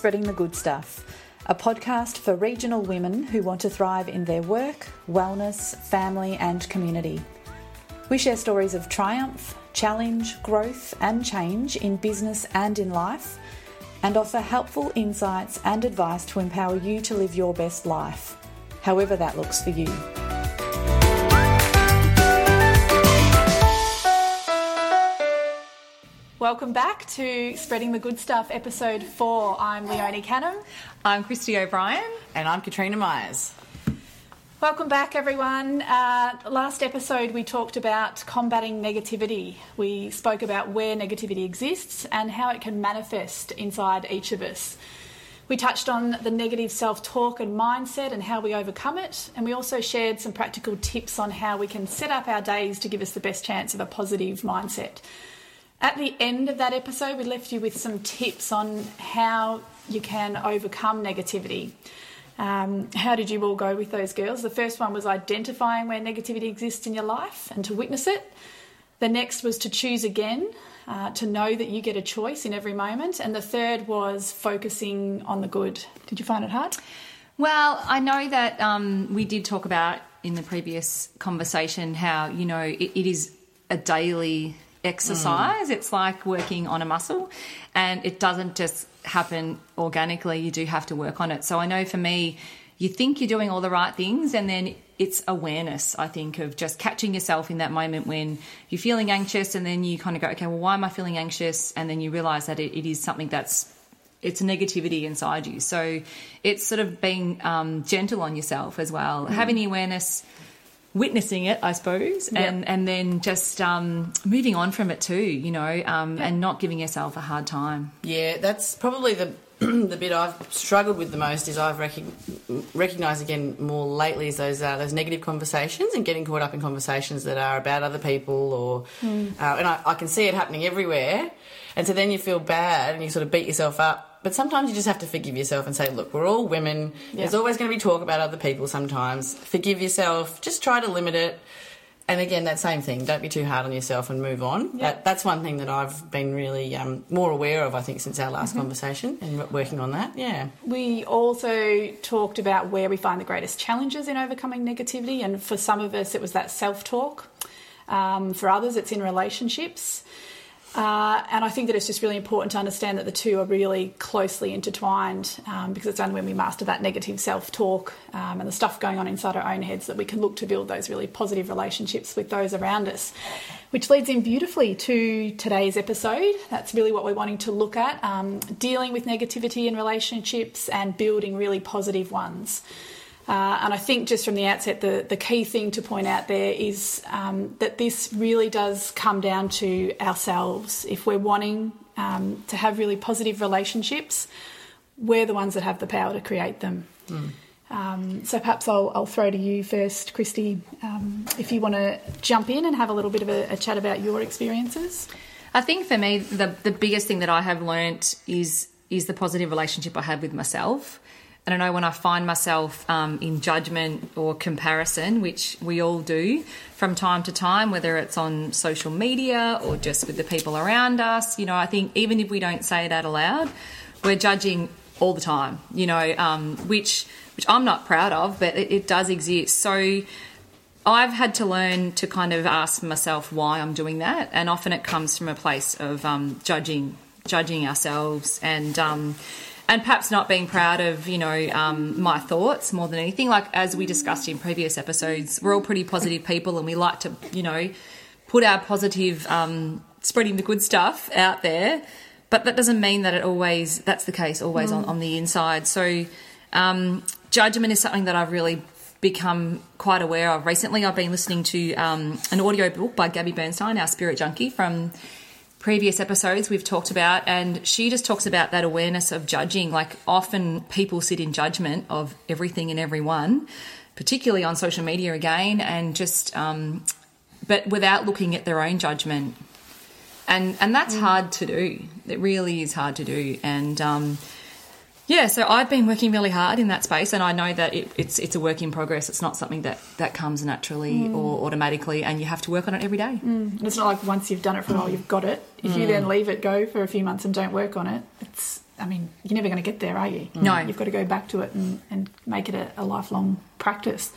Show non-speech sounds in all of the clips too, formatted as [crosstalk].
Spreading the Good Stuff, a podcast for regional women who want to thrive in their work, wellness, family, and community. We share stories of triumph, challenge, growth, and change in business and in life, and offer helpful insights and advice to empower you to live your best life, however that looks for you. Welcome back to Spreading the Good Stuff, episode four. I'm Leonie Canham. I'm Christy O'Brien. And I'm Katrina Myers. Welcome back, everyone. Uh, last episode, we talked about combating negativity. We spoke about where negativity exists and how it can manifest inside each of us. We touched on the negative self talk and mindset and how we overcome it. And we also shared some practical tips on how we can set up our days to give us the best chance of a positive mindset. At the end of that episode, we left you with some tips on how you can overcome negativity. Um, how did you all go with those girls? The first one was identifying where negativity exists in your life and to witness it. The next was to choose again, uh, to know that you get a choice in every moment. And the third was focusing on the good. Did you find it hard? Well, I know that um, we did talk about in the previous conversation how, you know, it, it is a daily exercise. Mm. It's like working on a muscle, and it doesn't just happen organically. You do have to work on it. So I know for me, you think you're doing all the right things, and then it's awareness, I think, of just catching yourself in that moment when you're feeling anxious, and then you kind of go, okay, well, why am I feeling anxious? And then you realize that it, it is something that's it's negativity inside you. So it's sort of being um, gentle on yourself as well, mm. having the awareness witnessing it, I suppose, and and then just um, moving on from it too, you know, um, and not giving yourself a hard time. Yeah, that's probably the [clears throat] the bit I've struggled with the most is I've rec- recognised again more lately is those uh, those negative conversations and getting caught up in conversations that are about other people or mm. uh, and I, I can see it happening everywhere, and so then you feel bad and you sort of beat yourself up but sometimes you just have to forgive yourself and say, look, we're all women. Yeah. There's always going to be talk about other people sometimes. Forgive yourself. Just try to limit it. And again, that same thing. Don't be too hard on yourself and move on. Yeah. That, that's one thing that I've been really um, more aware of, I think, since our last mm-hmm. conversation and working on that. Yeah. We also talked about where we find the greatest challenges in overcoming negativity. And for some of us, it was that self talk. Um, for others, it's in relationships. Uh, and I think that it's just really important to understand that the two are really closely intertwined um, because it's only when we master that negative self talk um, and the stuff going on inside our own heads that we can look to build those really positive relationships with those around us. Which leads in beautifully to today's episode. That's really what we're wanting to look at um, dealing with negativity in relationships and building really positive ones. Uh, and I think just from the outset, the, the key thing to point out there is um, that this really does come down to ourselves. If we're wanting um, to have really positive relationships, we're the ones that have the power to create them. Mm. Um, so perhaps I'll, I'll, throw to you first, Christy, um, if you want to jump in and have a little bit of a, a, chat about your experiences. I think for me, the, the biggest thing that I have learnt is is the positive relationship I have with myself. And I know when I find myself um, in judgment or comparison, which we all do from time to time, whether it's on social media or just with the people around us, you know, I think even if we don't say that aloud, we're judging all the time, you know, um, which which I'm not proud of, but it, it does exist. So I've had to learn to kind of ask myself why I'm doing that, and often it comes from a place of um, judging judging ourselves and um, and perhaps not being proud of you know um, my thoughts more than anything. Like as we discussed in previous episodes we're all pretty positive people and we like to you know put our positive um, spreading the good stuff out there. But that doesn't mean that it always that's the case always mm. on, on the inside. So um, judgment is something that i've really become quite aware of recently. I've been listening to um, an audio book by gabby bernstein our spirit junkie from previous episodes we've talked about and she just talks about that awareness of judging. Like often people sit in judgment of everything and everyone particularly on social media again and just um, but without looking at their own judgment. And and that's mm. hard to do. It really is hard to do. And um, yeah, so I've been working really hard in that space, and I know that it, it's it's a work in progress. It's not something that that comes naturally mm. or automatically, and you have to work on it every day. Mm. It's not like once you've done it for a while, you've got it. If mm. you then leave it go for a few months and don't work on it, it's I mean, you're never going to get there, are you? No. You've got to go back to it and, and make it a, a lifelong practice.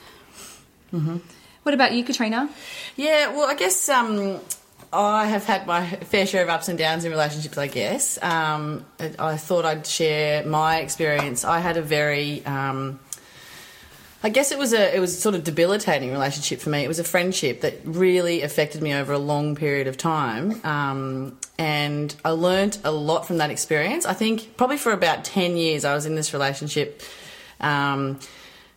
What about you, Katrina? Yeah, well, I guess um, I have had my fair share of ups and downs in relationships, I guess. Um, I thought I'd share my experience. I had a very. Um, I guess it was a it was sort of debilitating relationship for me. It was a friendship that really affected me over a long period of time, um, and I learned a lot from that experience. I think probably for about ten years I was in this relationship, um,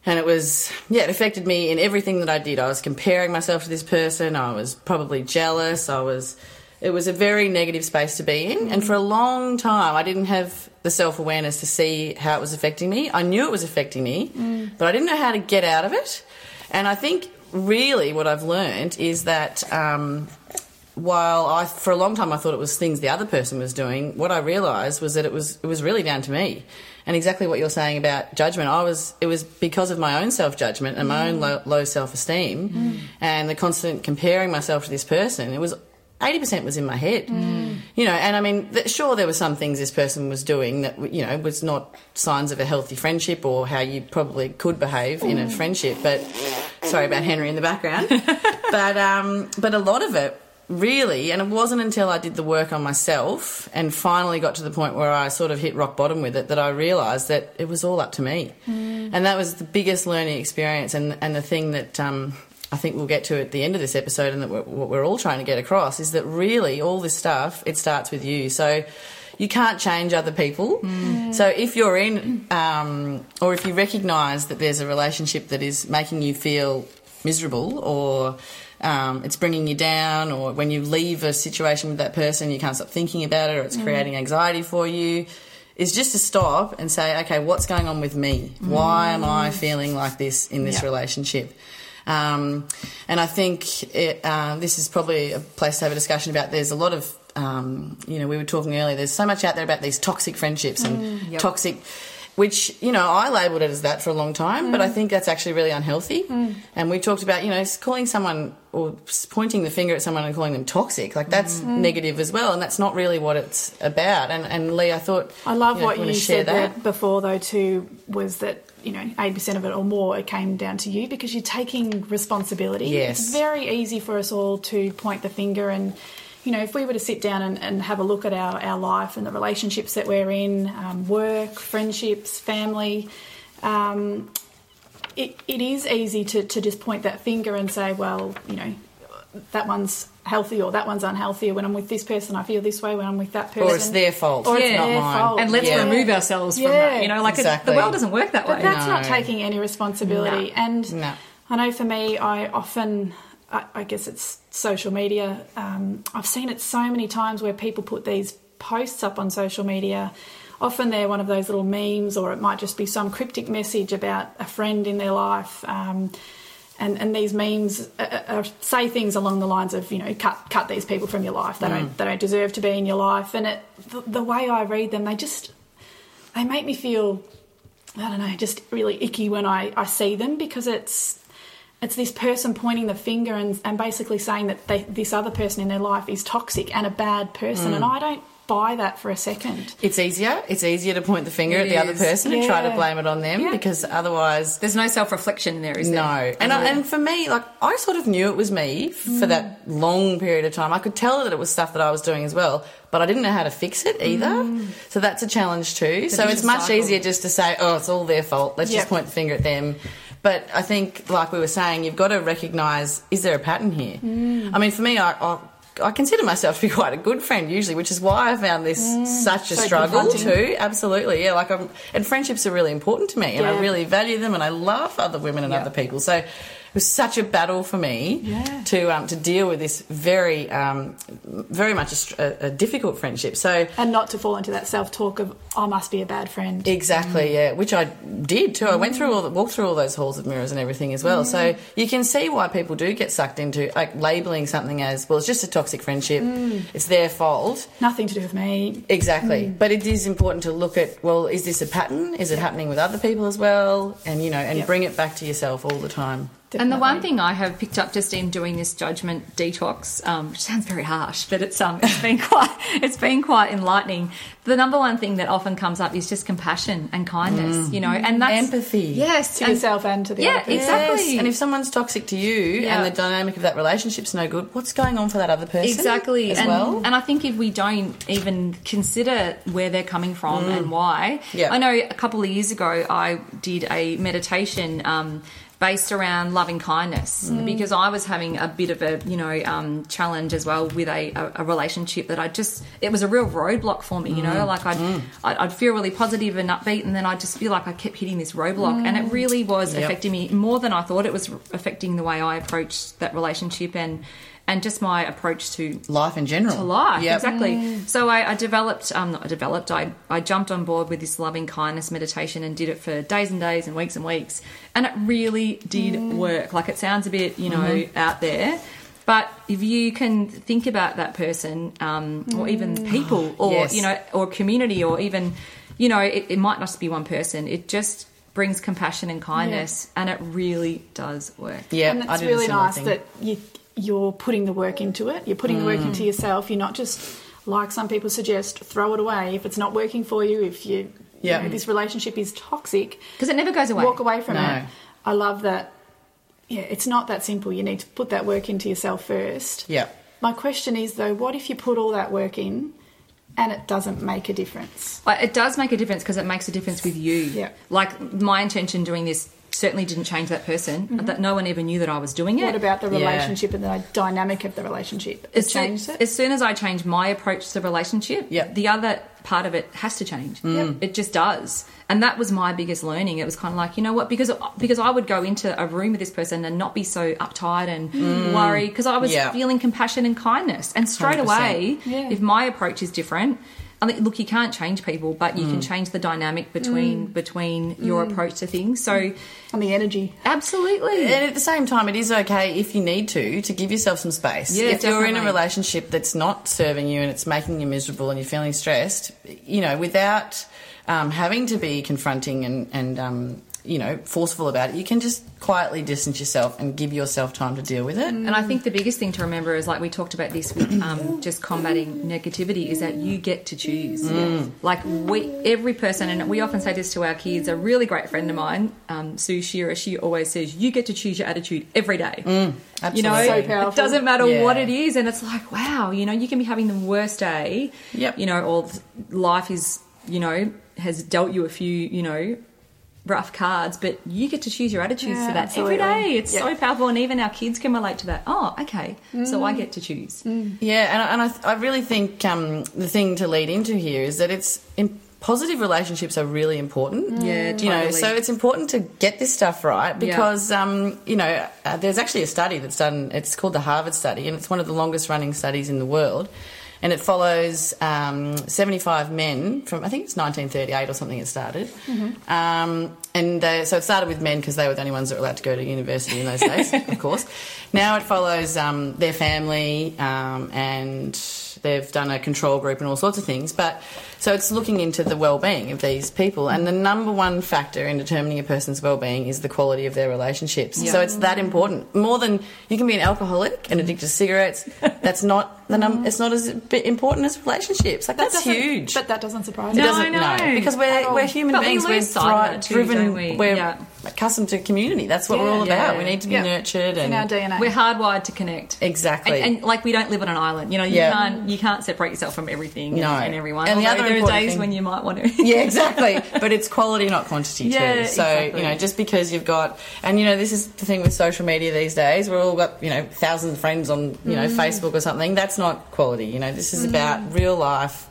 and it was yeah it affected me in everything that I did. I was comparing myself to this person. I was probably jealous. I was. It was a very negative space to be in, and for a long time I didn't have the self awareness to see how it was affecting me. I knew it was affecting me, but I didn't know how to get out of it. And I think really what I've learned is that um, while I, for a long time, I thought it was things the other person was doing. What I realised was that it was it was really down to me, and exactly what you're saying about judgment. I was it was because of my own self judgment and my own mm. low, low self esteem, mm. and the constant comparing myself to this person. It was. 80% was in my head, mm. you know, and I mean, th- sure, there were some things this person was doing that, you know, was not signs of a healthy friendship or how you probably could behave in a friendship, but sorry about Henry in the background. [laughs] but, um, but a lot of it really, and it wasn't until I did the work on myself and finally got to the point where I sort of hit rock bottom with it that I realised that it was all up to me. And that was the biggest learning experience and, and the thing that um, I think we'll get to at the end of this episode and that we're, what we're all trying to get across is that really all this stuff, it starts with you. So you can't change other people. So if you're in, um, or if you recognise that there's a relationship that is making you feel miserable or um, it's bringing you down, or when you leave a situation with that person, you can't stop thinking about it, or it's creating anxiety for you, is just to stop and say, okay, what's going on with me? Why am I feeling like this in this Yeah. relationship? Um, and I think it, uh, this is probably a place to have a discussion about. There's a lot of, um, you know, we were talking earlier. There's so much out there about these toxic friendships and Yep. toxic, which you know I labelled it as that for a long time, but I mm. think that's actually really unhealthy. Mm. And we talked about, you know, calling someone or pointing the finger at someone and calling them toxic, like that's mm. negative as well, and that's not really what it's about. And and Lee, I thought I love you know, what you said there before, though, too, was that, you know, 80% of it or more, it came down to you because you're taking responsibility. Yes. It's very easy for us all to point the finger and, you know, if we were to sit down and, and have a look at our, our life and the relationships that we're in, um, work, friendships, family, um, it, it is easy to, to just point that finger and say, well, you know, that one's healthy or that one's unhealthy. When I'm with this person, I feel this way. When I'm with that person, or it's their fault, Or it's it's not their mine. fault. And let's Yeah. remove ourselves from that. You know, like it, Exactly. the world doesn't work that But way. that's not taking any responsibility. No. And No. I know for me, I often, I, I guess it's social media. Um, I've seen it so many times where people put these posts up on social media. Often they're one of those little memes, or it might just be some cryptic message about a friend in their life. Um, and, and these memes uh, uh, say things along the lines of, you know, cut cut these people from your life. They don't they don't deserve to be in your life. And it, the, the way I read them, they just they make me feel I don't know, just really icky when I, I see them because it's it's this person pointing the finger and, and basically saying that they, this other person in their life is toxic and a bad person, and mm. I don't buy that for a second. It's easier. It's easier to point the finger It at the other is. person and try to blame it on them Yeah. because otherwise, There's no self reflection there, is there? no. And I, and for me, like I sort of knew it was me for mm. that long period of time. I could tell that it was stuff that I was doing as well, but I didn't know how to fix it either. Mm. So that's a challenge too. so it's much cycle. easier just to say, "Oh, it's all their fault. Let's Yep. just point the finger at them." But I think, like we were saying, you've got to recognise: is there a pattern here? Mm. I mean, for me, I. I I consider myself to be [laughs] quite a good friend usually, which is why I found this mm. such a So struggle too. Absolutely, yeah. Like, I'm, and friendships are really important to me, and I really value them, and I love other women and Yeah. other people. So was such a battle for me Yeah. to um, to deal with this very um, very much a, a, difficult friendship. So And not to fall into that self talk of, I must be a bad friend. exactly, mm. yeah, which I did too. I went mm. through all the, walked through all those halls of mirrors and everything as well. So mm. you can see why people do get sucked into like labeling something as well. It's just a toxic friendship. It's their fault. Nothing to do with me. Exactly. But it is important to look at well, is this a pattern? Is it happening with other people as well? And you know, and Yep. bring it back to yourself all the time. And the one thing I have picked up just in doing this judgment detox, um, which sounds very harsh, but it's um, it's been [laughs] quite it's been quite enlightening. The number one thing that often comes up is just compassion and kindness, you know, and that's Empathy. Yes, to and- yourself and to the Yeah, other person. exactly. Yes, And if someone's toxic to you Yeah. and the dynamic of that relationship's no good, what's going on for that other person? Exactly. As and, well. and I think if we don't even consider where they're coming from and why, Yeah. I know a couple of years ago I did a meditation um, based around loving kindness. Mm. Because I was having a bit of a you know um, challenge as well with a, a, a relationship that I just it was a real roadblock for me. You know, mm. like I'd, mm. I'd I'd feel really positive and upbeat, and then I'd just feel like I kept hitting this roadblock, and it really was Yep. affecting me more than I thought it was affecting the way I approached that relationship. And and just my approach to Life in general. to life. Yep. Exactly. So I, I developed, um, not developed, I, I jumped on board with this loving kindness meditation and did it for days and days and weeks and weeks. And it really did work. Like it sounds a bit, you know, out there. But if you can think about that person, um, or even people, or Yes. you know, or community, or even, you know, it, it might not just be one person. It just brings compassion and kindness, and it really does work. Yeah, and I it's really nice thing. that you you're putting the work into it. You're putting the work into mm. yourself. You're not just like some people suggest, throw it away if it's not working for you. If you, you Yeah. know, this relationship is toxic, Because it never goes away. walk away from No. it. I love that. Yeah, it's not that simple. You need to put that work into yourself first. Yeah. My question is though, what if you put all that work in and it doesn't make a difference? It does make a difference because it makes a difference with you. Yeah. Like my intention doing this certainly didn't change that person. Mm-hmm. That no one ever knew that I was doing it. What about the Yeah. relationship and the dynamic of the relationship? It as soon, changed it. as soon as I change my approach to the relationship, Yep. the other part of it has to change. Mm. It just does. And that was my biggest learning. It was kind of like, you know what? Because because I would go into a room with this person and not be so uptight and mm. worried because I was Yeah. feeling compassion and kindness. And straight 100%. away, Yeah. if my approach is different, I think look, you can't change people, but you can change the dynamic between between your approach to things. So and the energy. absolutely. And at the same time, it is okay if you need to to give yourself some space. Yeah, if you're in a relationship that's not serving you and it's making you miserable and you're feeling stressed, you know, without um, having to be confronting and and um, you know forceful about it, you can just quietly distance yourself and give yourself time to deal with it. And I think the biggest thing to remember is like we talked about this with [clears throat] um, just combating negativity is that you get to choose. Like we, every person, and we often say this to our kids. A really great friend of mine, um, Sue Shearer, she always says, "You get to choose your attitude every day." You know, Absolutely. So powerful. it doesn't matter Yeah. what it is, and it's like, wow, you know, you can be having the worst day. Yep. You know, or life is, you know, has dealt you a few, you know. Rough cards, but you get to choose your attitudes Yeah, to that absolutely. every day. It's Yeah. so powerful, and even our kids can relate to that. Oh, okay, so I get to choose. Yeah, and, I- and I, I really think um, the thing to lead into here is that it's in, positive relationships are really important. Yeah, totally. you know, so it's important to get this stuff right because um, you know uh, there's actually a study that's done. It's called the Harvard study, and it's one of the longest running studies in the world. And it follows um, 75 men from I think it's 1938 or something. It started, um, and uh, so it started with men because they were the only ones that were allowed to go to university in those days, [laughs] of course. Now it follows um, their family um, and they've done a control group and all sorts of things. But so it's looking into the well-being of these people, and the number one factor in determining a person's well-being is the quality of their relationships. Yeah. So it's that important. More than you can be an alcoholic and addicted to cigarettes. [laughs] That's not the num- It's not as important as relationships. Like That that's huge. But that doesn't surprise It me. No, doesn't I know. because we're we're human But we beings. lose We're thri- too, driven. don't we? We're Yeah. accustomed to community. That's what we're all about. Yeah. We need to be Yeah. nurtured in and our DNA. We're hardwired to connect. exactly. And, and like we don't live on an island, you know, you Yeah. can't you can't separate yourself from everything No. and, and everyone. And the other there are days thing- when you might want to. [laughs] yeah, exactly. [laughs] But it's quality, not quantity, too. Yeah, so exactly. you know, just because you've got, and you know, this is the thing with social media these days. We're all got you know thousands of friends on you know Mm. Facebook or something. That's not quality. You know, this is about real life,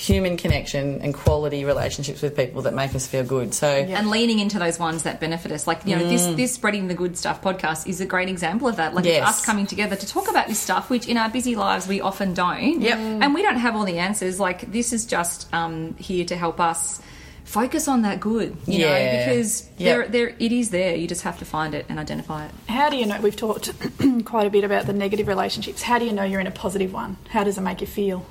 human connection and quality relationships with people that make us feel good. So and leaning into those ones that benefit us. Like, you know, this Mm. this spreading the good stuff podcast is a great example of that. Like Yes. it's us coming together to talk about this stuff, which in our busy lives we often don't. Yep. And we don't have all the answers. Like this is just um, here to help us focus on that good, you Yeah. know, because Yep. there there it is there. You just have to find it and identify it. How do you know? We've talked [clears throat] quite a bit about the negative relationships. How do you know you're in a positive one? How does it make you feel?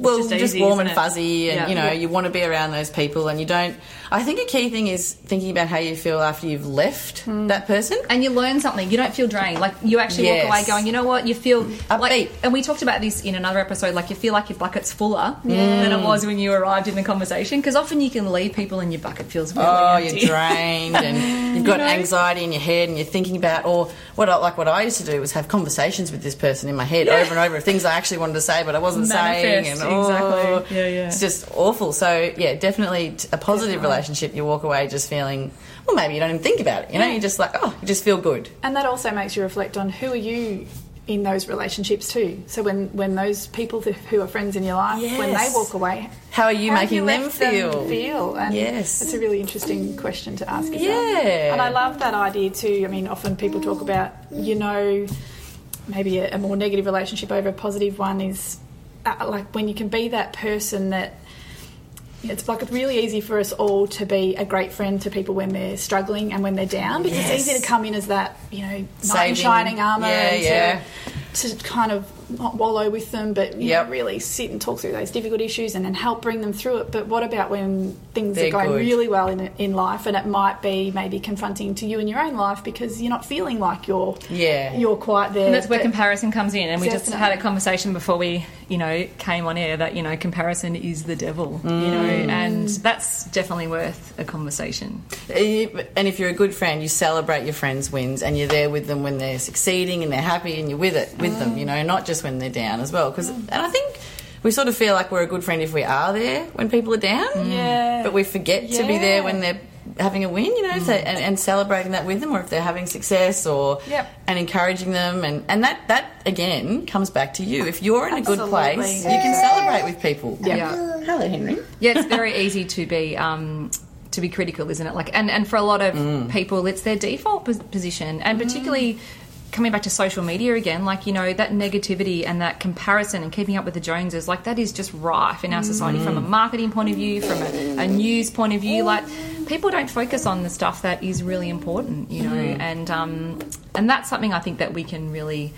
Well, just just, easy, warm and fuzzy, and Yeah. you know, Yeah. you want to be around those people, and you don't. I think a key thing is thinking about how you feel after you've left Hmm. that person. and you learn something. You don't feel drained. Like you actually Yes. walk away going, you know what? You feel like, and we talked about this in another episode. Like you feel like your bucket's fuller than it was when you arrived in the conversation. Because often you can leave people and your bucket feels really Oh, empty. you're drained, and [laughs] you've got know? anxiety in your head, and you're thinking about, or what I, like what I used to do was have conversations with this person in my head over and over of things I actually wanted to say, but I wasn't saying, and oh, exactly. Yeah, yeah. it's just awful. So yeah, definitely a positive relationship. You walk away just feeling, well, maybe you don't even think about it. You know, you're just like, oh, you just feel good. And that also makes you reflect on who are you in those relationships too. So when when those people th- who are friends in your life, when they walk away, How are you how making you them feel? feel? And Yes. it's a really interesting question to ask yourself. Yeah. And I love that idea too. I mean, often people talk about, you know, maybe a, a more negative relationship over a positive one is uh, like when you can be that person that it's like it's really easy for us all to be a great friend to people when they're struggling and when they're down because Yes. it's easy to come in as that you know knight in shining armor yeah, and yeah. To, to kind of not wallow with them but you Yep. know, really sit and talk through those difficult issues and then help bring them through it but what about when things They're are going good. really well in, in life and it might be maybe confronting to you in your own life because you're not feeling like you're Yeah. you're quite there And that's where But- comparison comes in. And we just had a conversation before we, you know, came on air that, you know, comparison is the devil, you know, mm. and that's definitely worth a conversation. And if you're a good friend, you celebrate your friends' wins and you're there with them when they're succeeding and they're happy and you're with it with them, you know, not just when they're down as well. Because and I think we sort of feel like we're a good friend if we are there when people are down, Yeah. but we forget to be there when they're having a win, you know, so, and, and celebrating that with them, or if they're having success, or Yep. and encouraging them, and and that that again comes back to you. If you're in a good Absolutely. place, you can celebrate with people. Yeah. Hello, Henry. Yeah, it's very easy to be um, to be critical, isn't it? Like, and and for a lot of Mm. people, it's their default pos- position, and particularly. Coming back to social media again, like you know that negativity and that comparison and keeping up with the Joneses, like that is just rife in our society from a marketing point of view, from a, a news point of view. Like people don't focus on the stuff that is really important, you know, and um, and that's something I think that we can really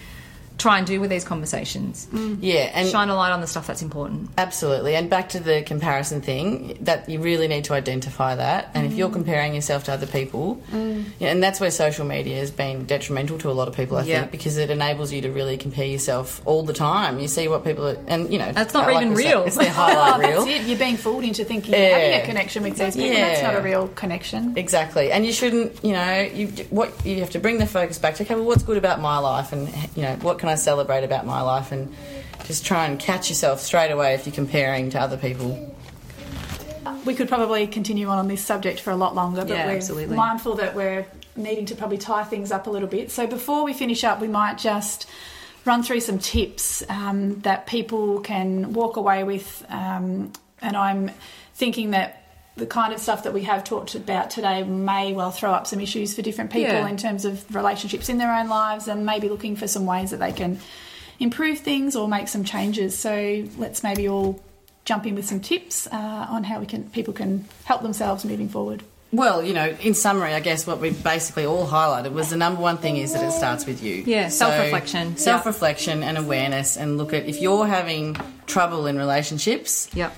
try and do with these conversations. Mm. Yeah, and Shine a light on the stuff that's important. Absolutely. And back to the comparison thing, that you really need to identify that. And if you're mm. comparing yourself to other people, mm. yeah, and that's where social media has been detrimental to a lot of people, I Yeah. think, because it enables you to really compare yourself all the time. You see what people are, and you know, That's not like even said, real. It's their Oh, highlight [laughs] reel. that's it. You're being fooled into thinking you're Yeah. having a connection with these people. That's not a real connection. Exactly, and you shouldn't. You know, you what you have to bring the focus back to. Okay, well, what's good about my life, and you know, what can I celebrate about my life, and just try and catch yourself straight away if you're comparing to other people. We could probably continue on on this subject for a lot longer, but Yeah, we're absolutely. mindful that we're needing to probably tie things up a little bit. So before we finish up, we might just run through some tips um, that people can walk away with. Um, and I'm thinking that the kind of stuff that we have talked about today may well throw up some issues for different people Yeah. in terms of relationships in their own lives and maybe looking for some ways that they can improve things or make some changes. So let's maybe all jump in with some tips uh, on how we can people can help themselves moving forward. Well, you know, in summary, I guess what we basically all highlighted was the number one thing is that it starts with you. Yeah, self-reflection. Self reflection and awareness, and look at if you're having trouble in relationships, Yep.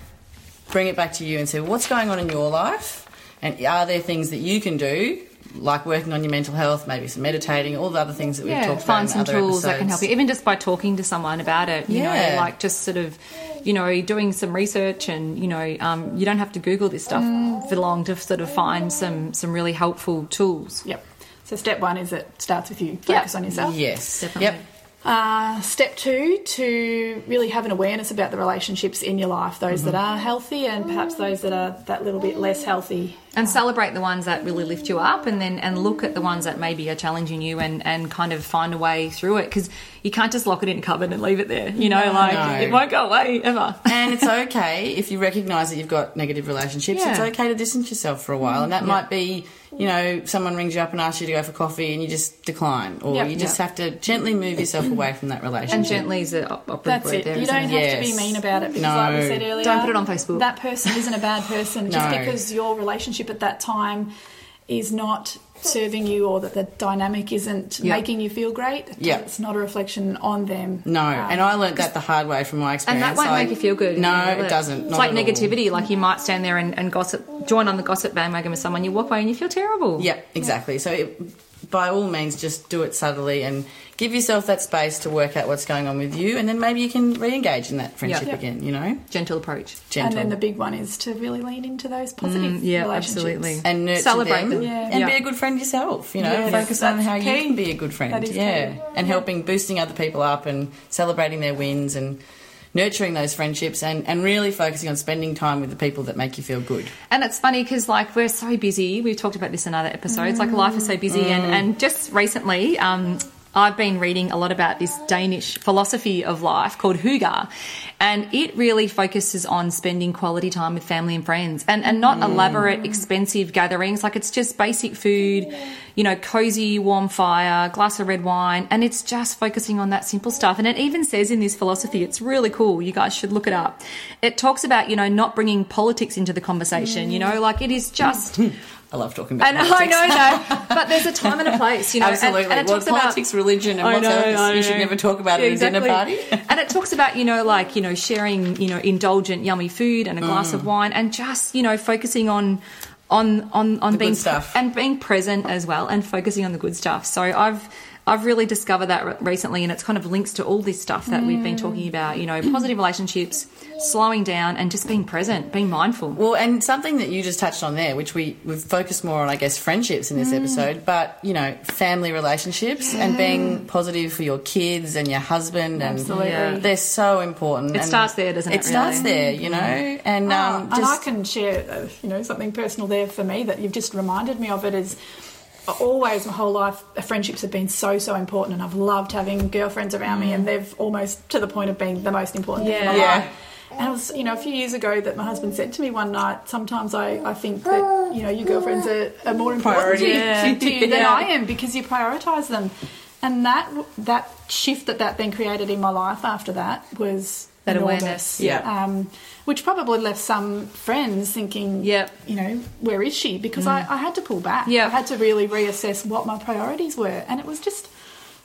Bring it back to you and say, what's going on in your life? And are there things that you can do, like working on your mental health, maybe some meditating, all the other things that we've Yeah, talked find about some in other tools that can help you, even just by talking to someone about it. You Yeah. know, like just sort of, you know, doing some research, and you know, um, you don't have to Google this stuff for long to sort of find some some really helpful tools. Yep. So step one is it starts with you. Yeah. Focus on yourself. Yes. Definitely. Yep. Uh, step two, to really have an awareness about the relationships in your life, those that are healthy and perhaps those that are that little bit less healthy. and celebrate the ones that really lift you up and then and look at the ones that maybe are challenging you and and kind of find a way through it because you can't just lock it in a cupboard and leave it there you know like No. it won't go away ever and it's okay if you recognise that you've got negative relationships. It's okay to distance yourself for a while, and that might be, you know, someone rings you up and asks you to go for coffee, and you just decline, or Yep. you just Yep. have to gently move yourself away from that relationship. and gently is a op- operative That's it. there you don't it? have to be mean about it because, No. like we said earlier, Don't put it on Facebook. That person isn't a bad person [laughs] just because your relationship at that time is not serving you or that the dynamic isn't Yeah. making you feel great, Yeah. it's not a reflection on them. No, Um, and I learned that the hard way from my experience. And that won't Like, make you feel good. No, will it doesn't. It's Not like at all. negativity. Like you might stand there and, and gossip, join on the gossip bandwagon with someone. You walk away and you feel terrible. Yeah, exactly. So, it, by all means, just do it subtly and give yourself that space to work out what's going on with you, and then maybe you can re-engage in that friendship Yeah. again. You know, Gentle approach. gentle And then the big one is to really lean into those positive Mm, yeah, relationships. absolutely. and nurture Celebrate them, them. Yeah. and Yeah. be a good friend yourself. You know, Yes, focus on that's how you can be a good friend. That is yeah, key. and helping boosting other people up and celebrating their wins and nurturing those friendships and, and really focusing on spending time with the people that make you feel good. And it's funny because like we're so busy. We've talked about this in other episodes. Like life is so busy, and and just recently. Um, I've been reading a lot about this Danish philosophy of life called Hygge, and it really focuses on spending quality time with family and friends, and and not mm. elaborate, expensive gatherings. Like it's just basic food, you know, cozy, warm fire, glass of red wine, and it's just focusing on that simple stuff. And it even says in this philosophy, it's really cool. You guys should look it up. It talks about you know not bringing politics into the conversation. You know, like it is just. [laughs] I love talking about And I politics. know that, [laughs] but there's a time and a place, you know. Absolutely. And, it well, talks about politics, religion, and I what's else. I You should never talk about Yeah, it at a dinner party. [laughs] and it talks about you know like you know sharing you know indulgent yummy food and a glass Mm. of wine and just you know focusing on on on on The being good stuff. and being present as well and focusing on the good stuff. So I've I've really discovered that recently, and it's kind of links to all this stuff that we've been talking about. You know, positive relationships, slowing down, and just being present, being mindful. Well, and something that you just touched on there, which we, we've focused more on, I guess, friendships in this Mm. episode, but, you know, family relationships and being positive for your kids and your husband. and Absolutely. Yeah. They're so important. It and starts there, doesn't it, It starts really? there, you know? And, Oh, um, and I can share, uh, you know, something personal there for me that you've just reminded me of. It is always my whole life, friendships have been so so important, and I've loved having girlfriends around me, and they've almost to the point of being the most important thing in my Mm. Yeah. life. And it was, you know, a few years ago that my husband said to me one night, sometimes I, I think that, you know, your girlfriends are, are more important to you, Yeah. to you than Yeah. I am because you prioritise them. And that that shift that that then created in my life after that was That awareness. Yeah. Um, which probably left some friends thinking, Yep. you know, where is she? Because I, I had to pull back. Yep. I had to really reassess what my priorities were. And it was just,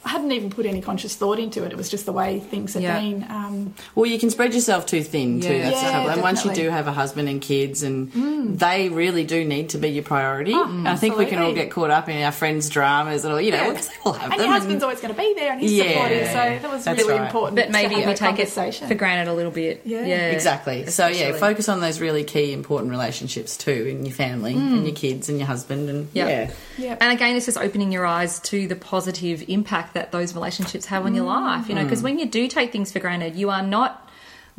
I hadn't even put any conscious thought into it. It was just the way things had Yeah. been. Um, Well, you can spread yourself too thin too. Yeah. That's the trouble. And once you do have a husband and kids, and they really do need to be your priority. Oh, I think we can all get caught up in our friends' dramas and all, you know, Yeah. because they all have and them. your husband's always going to be there and he's Yeah. supportive. So that was That's really right. important. But to maybe have we that take it for granted a little bit. Yeah. Exactly. So yeah, focus on those really key, important relationships too, in your family and your kids and your husband, and Yeah. yeah, Yeah. And again, it's just opening your eyes to the positive impact that those relationships have on your mm. life. You know, because mm. when you do take things for granted, you are not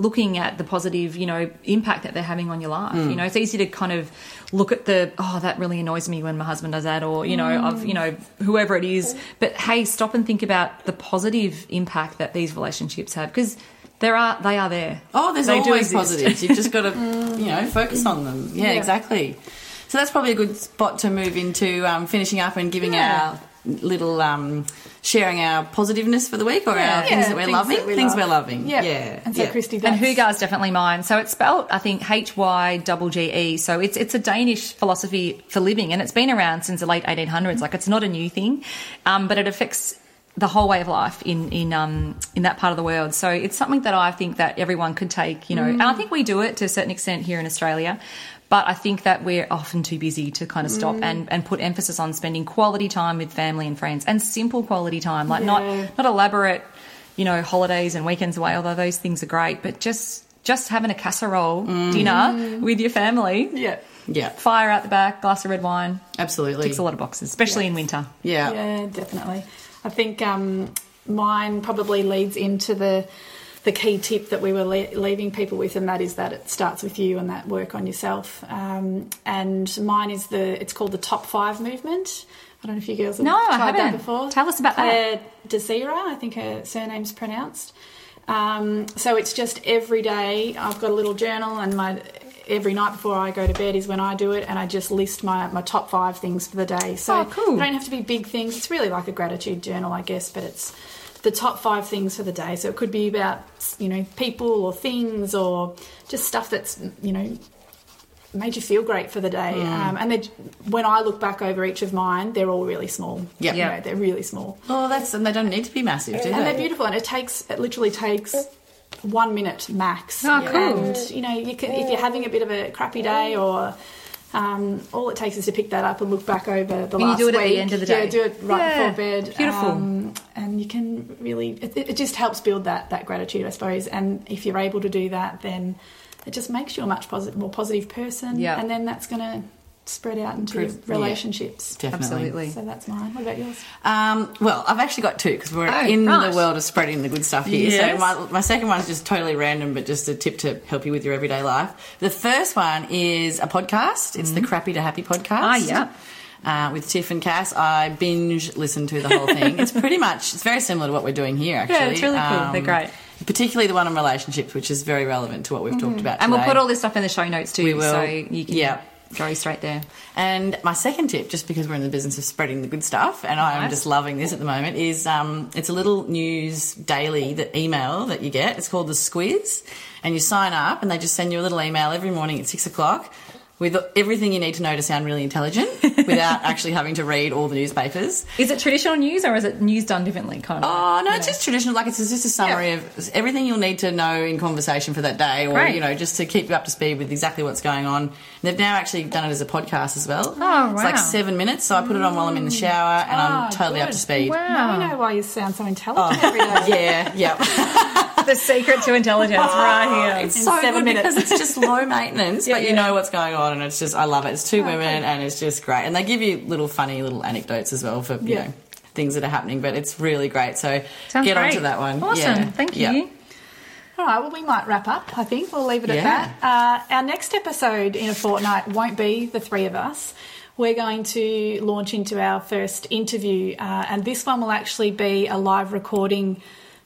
looking at the positive, you know, impact that they're having on your life. You mm. know, it's easy to kind of look at the oh, that really annoys me when my husband does that, or you know, of you know, whoever it is. But hey, stop and think about the positive impact that these relationships have because. There are, they are there. Oh, there's They always positives. You've just got to, [laughs] you know, focus on them. Yeah, Yeah. exactly. So that's probably a good spot to move into um, finishing up and giving Yeah. our little um, sharing our positiveness for the week or our things that we're things loving, that we things love. we're loving. Yeah. yeah. And so, yeah. Christy, And that's, Hygge's definitely mine. So it's spelled, I think, H Y double G E. So it's it's a Danish philosophy for living, and it's been around since the late 1800s. Like it's not a new thing, um, but it affects the whole way of life in in um in that part of the world. So it's something that I think that everyone could take. You know, and I think we do it to a certain extent here in Australia. But I think that we're often too busy to kind of stop and, and put emphasis on spending quality time with family and friends and simple quality time, like Yeah. not not elaborate you know, holidays and weekends away, although those things are great, but just just having a casserole dinner with your family, Yeah. yeah, fire out the back, glass of red wine, absolutely. ticks a lot of boxes, especially in winter. Yeah. Yeah, definitely. I think um, mine probably leads into the the key tip that we were le- leaving people with, and that is that it starts with you and that work on yourself. Um, and mine is the it's called the top five movement. I don't know if you girls have No, I tried that haven't. before. Tell us about that. Claire Desira, I think her surname's pronounced. Um, so it's just every day. I've got a little journal, and my every night before I go to bed is when I do it, and I just list my, my top five things for the day. So Oh, cool. they don't have to be big things. It's really like a gratitude journal, I guess, but it's the top five things for the day. So it could be about you know people or things or just stuff that's you know made you feel great for the day. Mm. Um, and they- when I look back over each of mine, they're all really small. Yep. You Yeah. know, they're really small. Oh, that's and they don't need to be massive, do they? And they're beautiful, and it takes it literally takes one minute max. Oh, cool. And you know, you can if you're having a bit of a crappy day or. Um, all it takes is to pick that up and look back over the you last do it at the week. end of the Yeah, day. do it right Yeah, before bed. beautiful. Um, and you can really, it, it just helps build that that gratitude, I suppose. And if you're able to do that, then it just makes you a much posi- more positive person. Yeah. And then that's going to spread out into Improve- yeah. relationships. Definitely. Absolutely. So that's mine. What about yours? Um, well, I've actually got two because we're Oh, in right. the world of spreading the good stuff here. Yes. So my, my second one's just totally random, but just a tip to help you with your everyday life. The first one is a podcast. It's the Crappy to Happy podcast. Ah, yeah. Uh, with Tiff and Cass, I binge listen to the whole [laughs] thing. it's pretty much it's very similar to what we're doing here. Actually, Um, Yeah, it's really cool. They're great. Particularly the one on relationships, which is very relevant to what we've talked about. And we'll put all this stuff in the show notes too, We will. so you can Yeah. Go straight there. And my second tip, just because we're in the business of spreading the good stuff, and I am Nice. just loving this at the moment, is um, it's a little news daily that email that you get. It's called the Squiz, and you sign up, and they just send you a little email every morning at six o'clock with everything you need to know to sound really intelligent [laughs] without actually having to read all the newspapers. Is it traditional news or is it news done differently? Kind of. Oh no, it's know? just traditional. Like it's just a summary of everything you'll need to know in conversation for that day, or Great. you know, just to keep you up to speed with exactly what's going on. And they've now actually done it as a podcast as well. Oh, right. It's like seven minutes, so I put it on while I'm in the shower, and I'm Ah, totally up to speed. Now we know why you sound so intelligent every day. [laughs] Yeah, yeah. [laughs] the secret to intelligence right here. It's In so seven good minutes. because it's just low [laughs] maintenance, but you yeah. know what's going on, and it's just I love it. It's two women, and it's just great. And they give you little funny little anecdotes as well for you know things that are happening, but it's really great. So Sounds get great. onto that one. Awesome. Yeah. Thank you. Yeah. All right, well, we might wrap up, I think. We'll leave it Yeah. at that. Uh, our next episode in a fortnight won't be the three of us. We're going to launch into our first interview, uh, and this one will actually be a live recording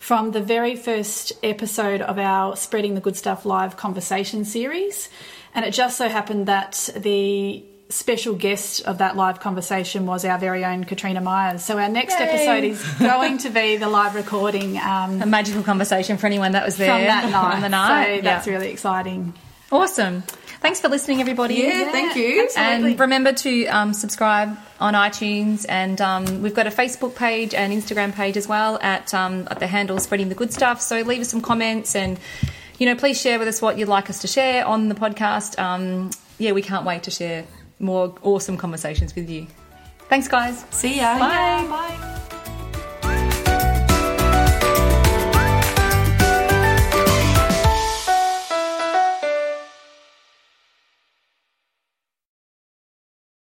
from the very first episode of our Spreading the Good Stuff live conversation series. And it just so happened that the special guest of that live conversation was our very own Katrina Myers. So our next Yay. episode is [laughs] going to be the live recording. Um, A magical conversation for anyone that was there from that night. the night. So that's really exciting. awesome. Thanks for listening, everybody. Yeah, thank you. absolutely. And remember to um, subscribe on iTunes, and um, we've got a Facebook page and Instagram page as well at, um, at the handle Spreading the Good Stuff. So leave us some comments, and you know, please share with us what you'd like us to share on the podcast. Um, yeah, we can't wait to share more awesome conversations with you. Thanks, guys. See ya. Bye. Bye.